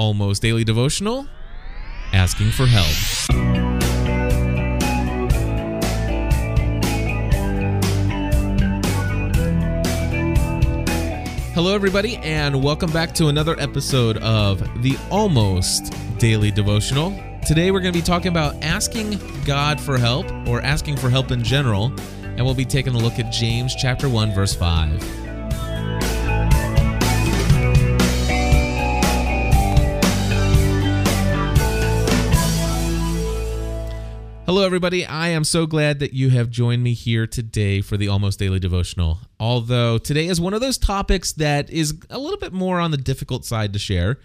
Almost Daily Devotional Asking for Help. Hello, everybody, and welcome back to another episode of the Almost Daily Devotional. Today, we're going to be talking about asking God for help or asking for help in general, and we'll be taking a look at James chapter 1, verse 5. Hello, everybody. I am so glad that you have joined me here today for the Almost Daily Devotional. Although today is one of those topics that is a little bit more on the difficult side to share.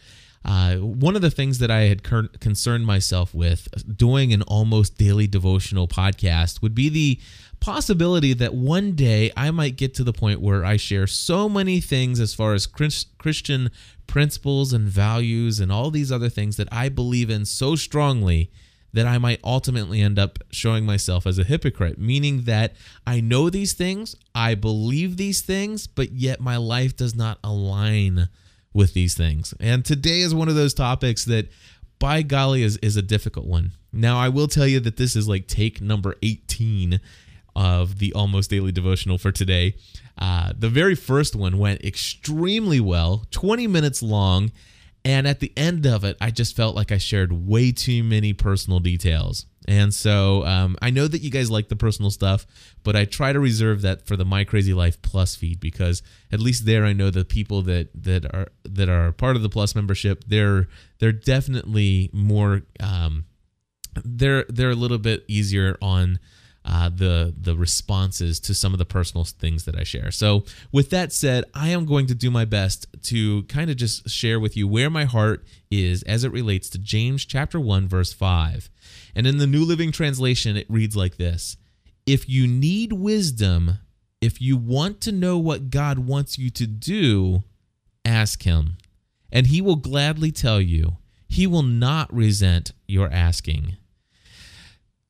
Uh, one of the things that I had concerned myself with doing an almost daily devotional podcast would be the possibility that one day I might get to the point where I share so many things as far as Christian principles and values and all these other things that I believe in so strongly that I might ultimately end up showing myself as a hypocrite, meaning that I know these things, I believe these things, but yet my life does not align with these things. And today is one of those topics that, by golly, is, is a difficult one. Now, I will tell you that this is like take number 18 of the almost daily devotional for today. Uh, the very first one went extremely well, 20 minutes long and at the end of it, I just felt like I shared way too many personal details. And so um, I know that you guys like the personal stuff, but I try to reserve that for the My Crazy Life Plus feed because at least there I know the people that that are that are part of the Plus membership they're they're definitely more um, they're they're a little bit easier on uh, the the responses to some of the personal things that I share. So, with that said, I am going to do my best to kind of just share with you where my heart is as it relates to James chapter 1 verse 5. And in the New Living Translation it reads like this: If you need wisdom, if you want to know what God wants you to do, ask him, and he will gladly tell you. He will not resent your asking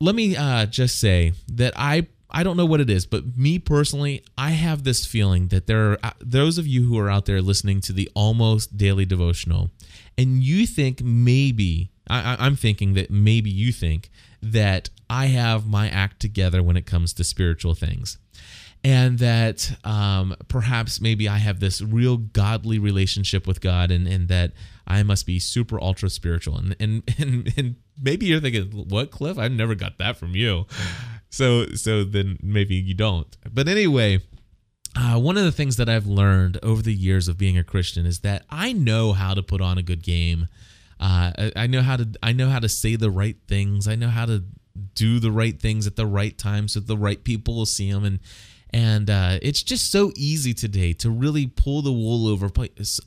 let me uh, just say that I I don't know what it is, but me personally, I have this feeling that there are uh, those of you who are out there listening to the almost daily devotional, and you think maybe I, I'm thinking that maybe you think that I have my act together when it comes to spiritual things and that um, perhaps maybe I have this real godly relationship with God, and, and that I must be super ultra spiritual. And, and and and maybe you're thinking, "What, Cliff? I never got that from you." So so then maybe you don't. But anyway. Uh, one of the things that I've learned over the years of being a Christian is that I know how to put on a good game. Uh, I, know how to I know how to say the right things. I know how to do the right things at the right time so the right people will see them and and uh, it's just so easy today to really pull the wool over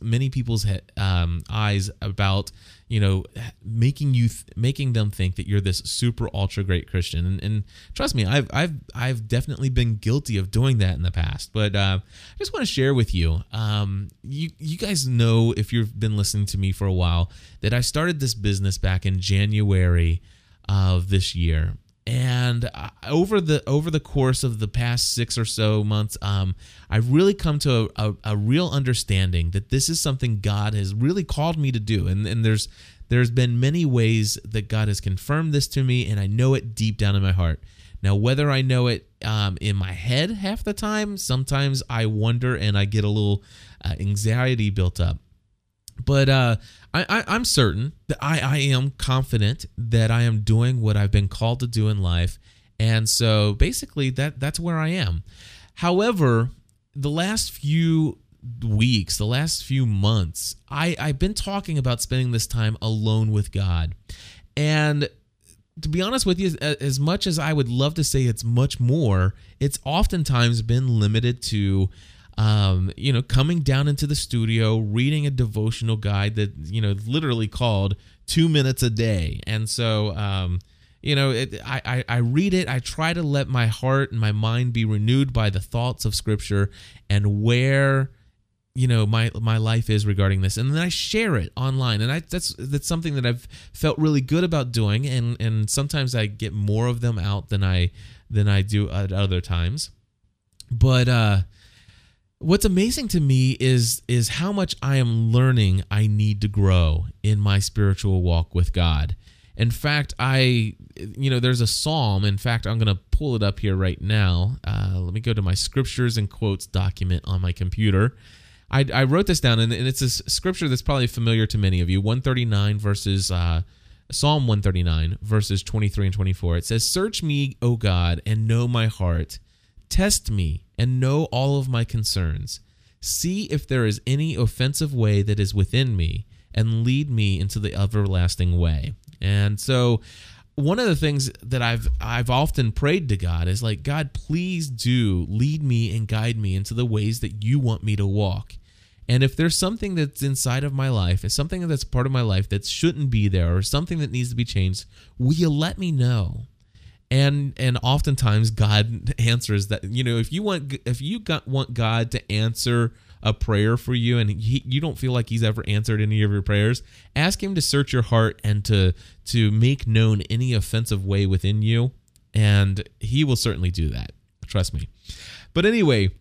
many people's um, eyes about you know making you th- making them think that you're this super ultra great Christian. And, and, trust me I've I've I've definitely been guilty of doing that in the past. But uh, I just want to share with you um, you you guys know if you've been listening to me for a while that I started this business back in January of this year and uh, over the over the course of the past six or so months um, i've really come to a, a, a, real understanding that this is something god has really called me to do. And, and there's there's been many ways that god has confirmed this to me and i know it deep down in my heart. Now whether i know it um, in my head half the time sometimes i wonder and i get a little uh, anxiety built up but uh, I, I, am certain that I, I am confident that I am doing what I've been called to do in life. And so basically that that's where I am. However, the last few weeks, the last few months, I, I've been talking about spending this time alone with God. And to be honest with you, as much as I would love to say it's much more, it's oftentimes been limited to um, you know, coming down into the studio, reading a devotional guide that, you know, literally called two minutes a day. And so, um, you know, it, I, I, I read it. I try to let my heart and my mind be renewed by the thoughts of Scripture and where, you know, my my life is regarding this, and then I share it online. And I that's that's something that I've felt really good about doing. And and sometimes I get more of them out than I than I do at other times. But uh, what's amazing to me is is how much I am learning I need to grow in my spiritual walk with God. In fact, I you know there's a psalm. In fact, I'm to pull it up here right now. Uh, let me go to my scriptures and quotes document on my computer. I, I wrote this down, and, and, it's a scripture that's probably familiar to many of you. 139 verses. Uh, Psalm 139 verses 23 and 24. It says, "Search me, O God, and know my heart." Test me and know all of my concerns. See if there is any offensive way that is within me, and lead me into the everlasting way. And so, one of the things that I've I've often prayed to God is like, God, please do lead me and guide me into the ways that you want me to walk. And if there's something that's inside of my life, is something that's part of my life that shouldn't be there, or something that needs to be changed, will you let me know? And and oftentimes god answers that you know if you want if you got, want god to answer a prayer for you and he, you don't feel like he's ever answered any of your prayers ask him to search your heart and to to make known any offensive way within you. And he will certainly do that. Trust me. But anyway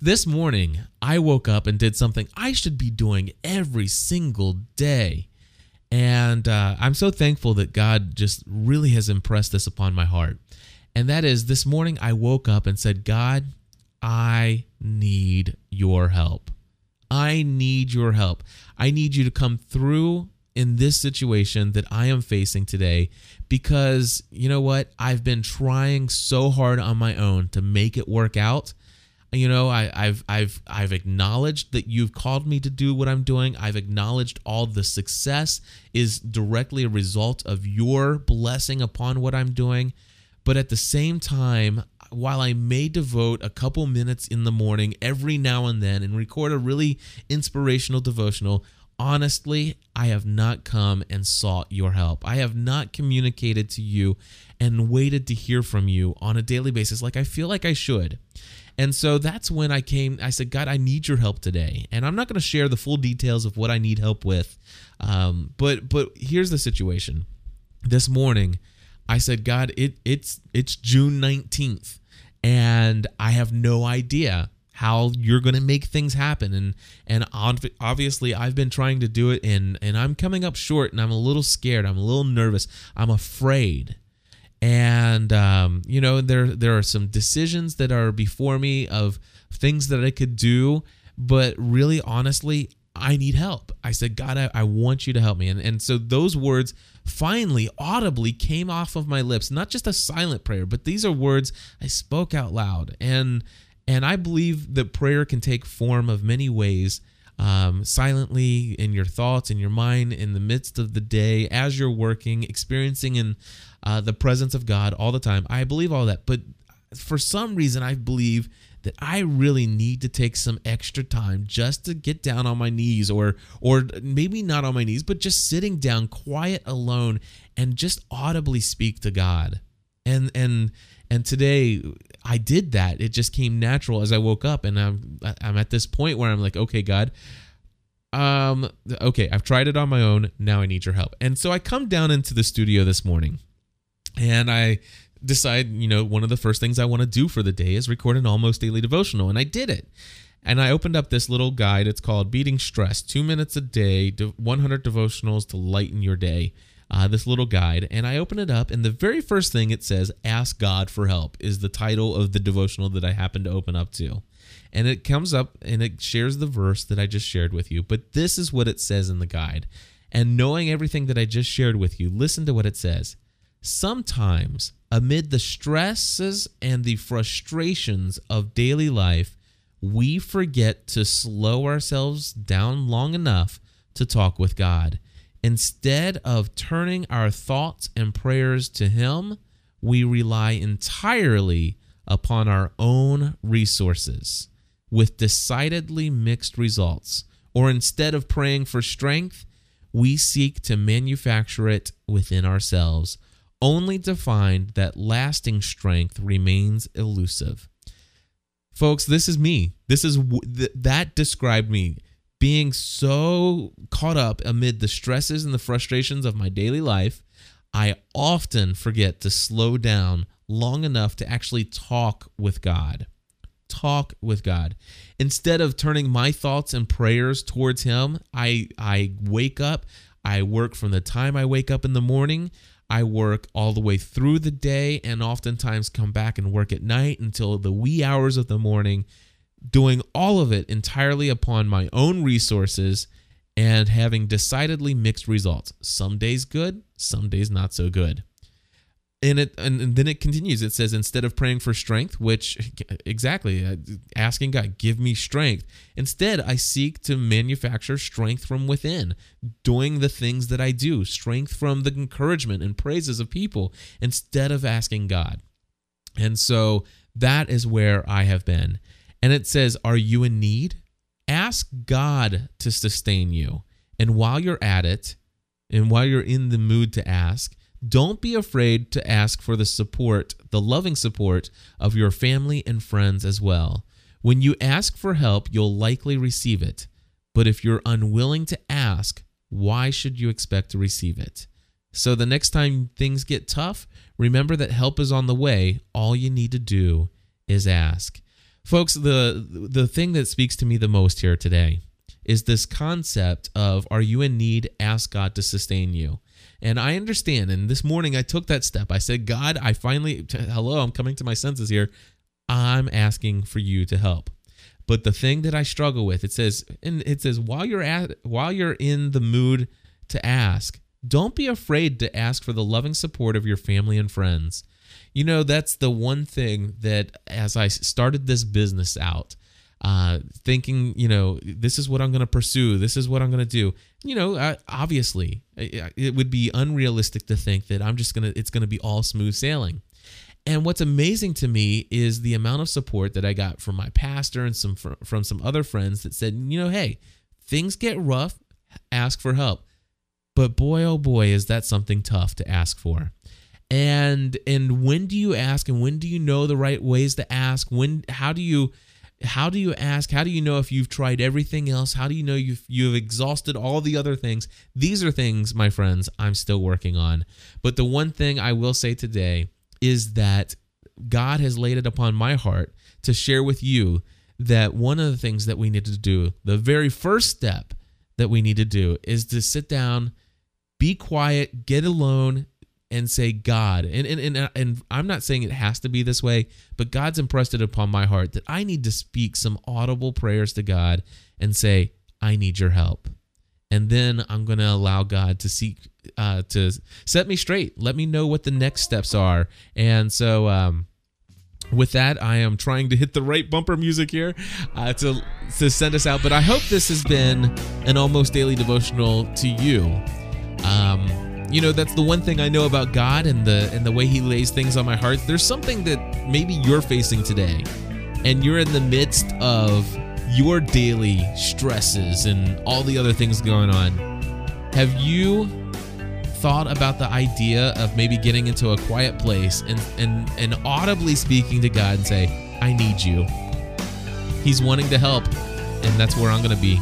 this morning i woke up and did something i should be doing every single day and uh, I'm so thankful that God just really has impressed this upon my heart. And that is this morning I woke up and said, God, I need your help. I need your help. I need you to come through in this situation that I am facing today because you know what? I've been trying so hard on my own to make it work out you know I, have I've I've acknowledged that you've called me to do what I'm doing. I've acknowledged all the success is directly a result of your blessing upon what I'm doing. But at the same time, while I may devote a couple minutes in the morning every now and then and record a really inspirational devotional, honestly, I have not come and sought your help. I have not communicated to you and waited to hear from you on a daily basis like I feel like I should. And so that's when I came. I said, God, I need your help today. And I'm not going to share the full details of what I need help with. Um, but but here's the situation. This morning, I said, God, it it's it's June 19th, and I have no idea how you're going to make things happen and and obviously I've been trying to do it and and I'm coming up short and I'm a little scared I'm a little nervous I'm afraid and um, you know there there are some decisions that are before me of things that I could do, but really honestly, I need help. I said, God, I, I want you to help me, and and so those words finally audibly came off of my lips, not just a silent prayer, but these are words I spoke out loud, and and I believe that prayer can take form of many ways. Um, silently in your thoughts, in your mind, in the midst of the day, as you're working, experiencing in uh, the presence of God all the time. I believe all that. But for some reason, I believe that I really need to take some extra time just to get down on my knees or or maybe not on my knees but just sitting down quiet alone and just audibly speak to God. And and and today I did that. It just came natural as I woke up and I'm I'm at this point where I'm like, "Okay, God, um okay, I've tried it on my own. Now I need your help." And so I come down into the studio this morning and I decide, you know, one of the first things I want to do for the day is record an almost daily devotional. And I did it. And I opened up this little guide. It's called Beating Stress Two Minutes a Day, 100 Devotionals to Lighten Your Day. Uh, this little guide. And I open it up, and the very first thing it says, Ask God for Help, is the title of the devotional that I happen to open up to. And it comes up and it shares the verse that I just shared with you. But this is what it says in the guide. And knowing everything that I just shared with you, listen to what it says. Sometimes, amid the stresses and the frustrations of daily life, we forget to slow ourselves down long enough to talk with God. Instead of turning our thoughts and prayers to Him, we rely entirely upon our own resources with decidedly mixed results. Or instead of praying for strength, we seek to manufacture it within ourselves only to find that lasting strength remains elusive. Folks, this is me. This is that described me being so caught up amid the stresses and the frustrations of my daily life. I often forget to slow down long enough to actually talk with God. talk with God. Instead of turning my thoughts and prayers towards him, I I wake up, I work from the time I wake up in the morning, I work all the way through the day and oftentimes come back and work at night until the wee hours of the morning doing all of it entirely upon my own resources and having decidedly mixed results. Some days good, some days not so good. And it and, and then it continues. It says instead of praying for strength, which exactly uh, asking God, give me strength. Instead, I seek to manufacture strength from within, doing the things that I do, strength from the encouragement and praises of people instead of asking God. And so that is where I have been. And it says, Are you in need? Ask God to sustain you. And while you're at it, and while you're in the mood to ask, don't be afraid to ask for the support, the loving support of your family and friends as well. When you ask for help, you'll likely receive it. But if you're unwilling to ask, why should you expect to receive it? So the next time things get tough, remember that help is on the way. All you need to do is ask. Folks, the the thing that speaks to me the most here today is this concept of are you in need? Ask God to sustain you. And I understand. And this morning I took that step. I said, God, I finally, hello, I'm coming to my senses here. I'm asking for you to help. But the thing that I struggle with, it says, and it says, while you're at, while you're in the mood to ask, don't be afraid to ask for the loving support of your family and friends. You know, that's the one thing that as I started this business out, uh, thinking, you know, this is what I'm going to pursue, this is what I'm going to do. You know, uh, obviously, it would be unrealistic to think that I'm just going to, it's going to be all smooth sailing. And what's amazing to me is the amount of support that I got from my pastor and some from some other friends that said, you know, hey, things get rough, ask for help. But boy, oh boy, is that something tough to ask for and and when do you ask and when do you know the right ways to ask? When how do you how do you ask? How do you know if you've tried everything else? How do you know you've you've exhausted all the other things? These are things my friends i'm still working on. But the one thing i will say today is that god has laid it upon my heart to share with you that one of the things that we need to do the very first step that we need to do is to sit down be quiet get alone and say God. And, and and and I'm not saying it has to be this way, but God's impressed it upon my heart that I need to speak some audible prayers to God and say, I need your help. And then I'm going to allow God to seek uh, to set me straight. Let me know what the next steps are. And so um, with that, I am trying to hit the right bumper music here uh, to to send us out. But I hope this has been an almost daily devotional to you. Um, you know that's the one thing I know about God and the and the way He lays things on my heart. There's something that maybe you're facing today, and you're in the midst of your daily stresses and all the other things going on. Have you thought about the idea of maybe getting into a quiet place and and and audibly speaking to God and say, "I need you." He's wanting to help, and that's where I'm going to be.